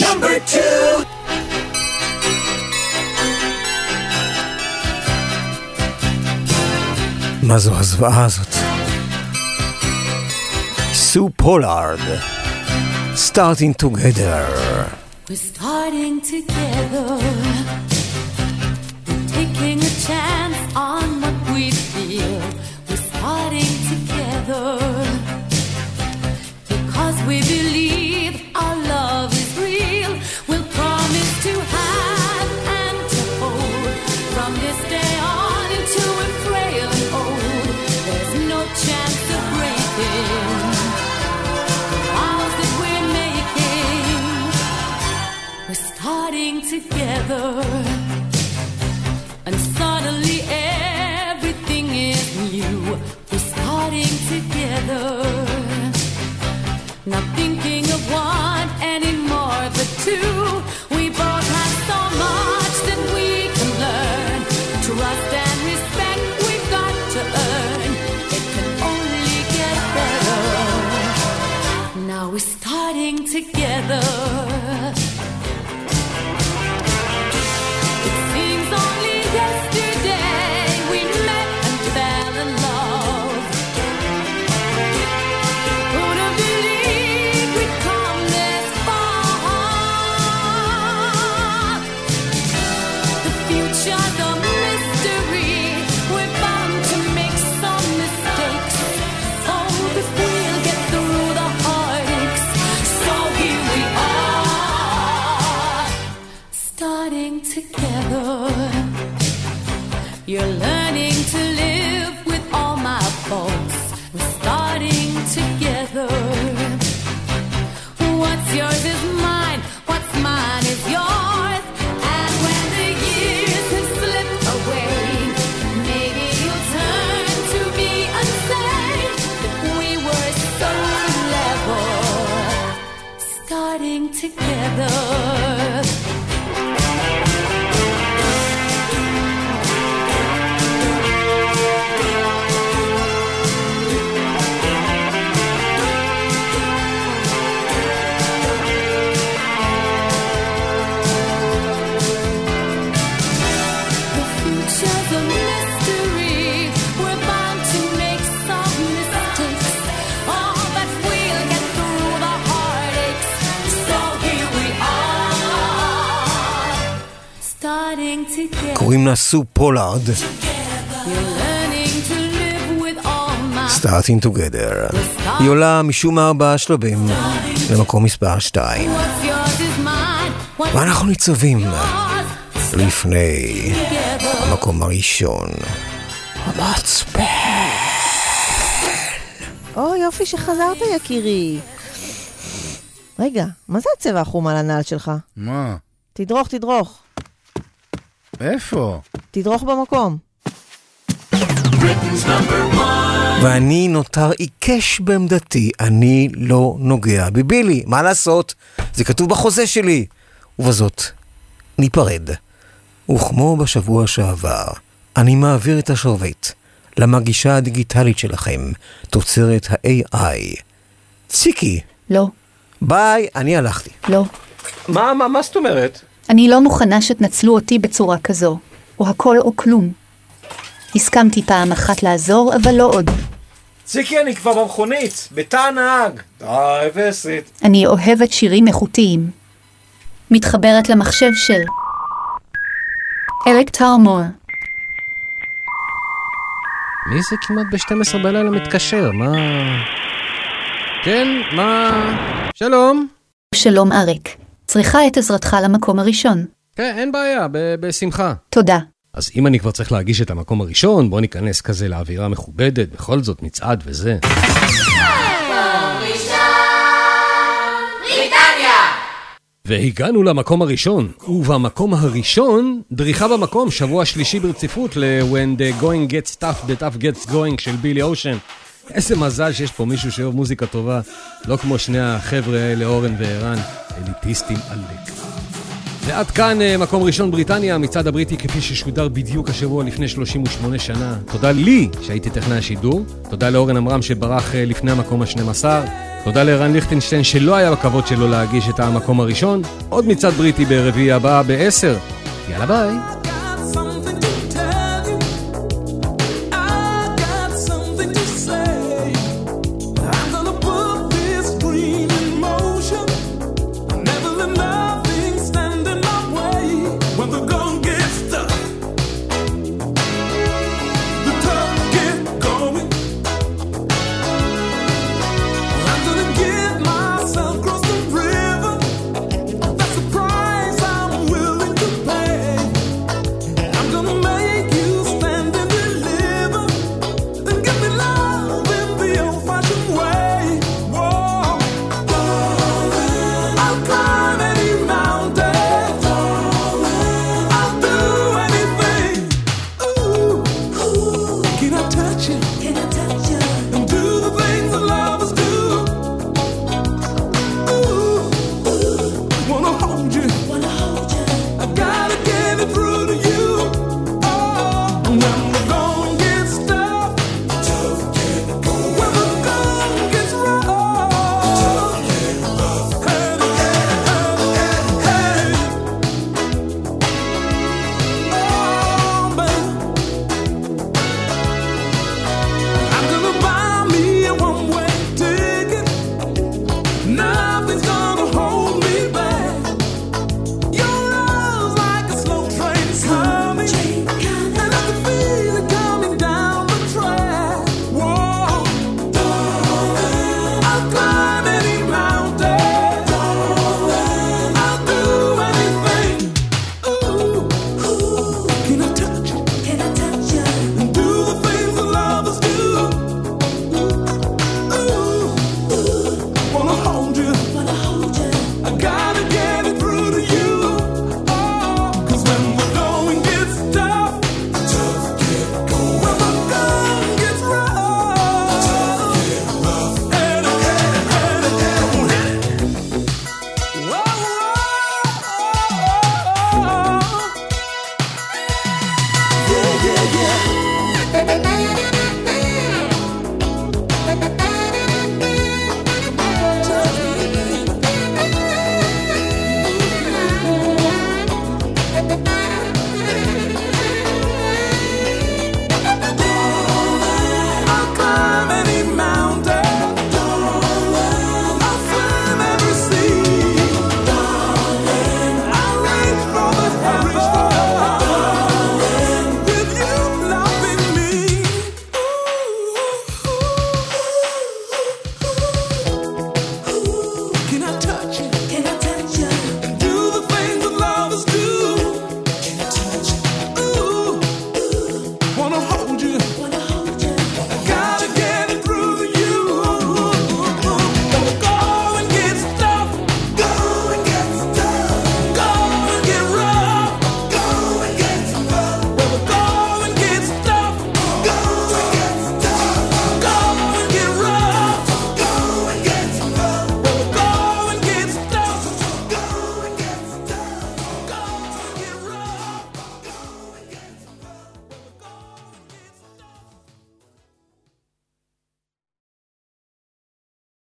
Number 2. מה זו הזוועה הזאת? starting together. Together. קוראים לה סו פולארד, Starting Together. היא עולה משום מה ארבעה שלבים למקום מספר 2. What's yours is mine. What's ואנחנו ניצבים? לפני. המקום הראשון. המצפן. או, יופי שחזרת, יקירי. רגע, מה זה הצבע החום על הנעל שלך? מה? תדרוך, תדרוך. איפה? תדרוך במקום. ואני נותר עיקש בעמדתי, אני לא נוגע בבילי. מה לעשות? זה כתוב בחוזה שלי. ובזאת, ניפרד. וכמו בשבוע שעבר, אני מעביר את השרביט למגישה הדיגיטלית שלכם, תוצרת ה-AI. ציקי. לא. ביי, אני הלכתי. לא. מה, מה, מה זאת אומרת? אני לא מוכנה שתנצלו אותי בצורה כזו, או הכל או כלום. הסכמתי פעם אחת לעזור, אבל לא עוד. ציקי, אני כבר במכונית, בתא הנהג. די, וסת. אני אוהבת שירים איכותיים. מתחברת למחשב של אריק טרמור. מי זה כמעט ב-12 בלילה מתקשר? מה... כן, מה... שלום. שלום אריק. צריכה את עזרתך למקום הראשון. כן, אין בעיה, ב- בשמחה. תודה. אז אם אני כבר צריך להגיש את המקום הראשון, בוא ניכנס כזה לאווירה מכובדת, בכל זאת מצעד וזה. והגענו למקום הראשון, ובמקום הראשון, דריכה במקום, שבוע שלישי ברציפות ל-When the going gets tough, the tough gets going של בילי אושן. איזה מזל שיש פה מישהו שאוהב מוזיקה טובה, לא כמו שני החבר'ה האלה, אורן וערן, אליטיסטים עלק. ועד כאן אה, מקום ראשון בריטניה, המצעד הבריטי כפי ששודר בדיוק השבוע לפני 38 שנה. תודה לי שהייתי טכנאי השידור, תודה לאורן עמרם שברח אה, לפני המקום ה-12, תודה לערן ליכטנשטיין שלא היה בכבוד שלו להגיש את המקום הראשון, עוד מצעד בריטי ברביעי הבא ב-10. יאללה ביי.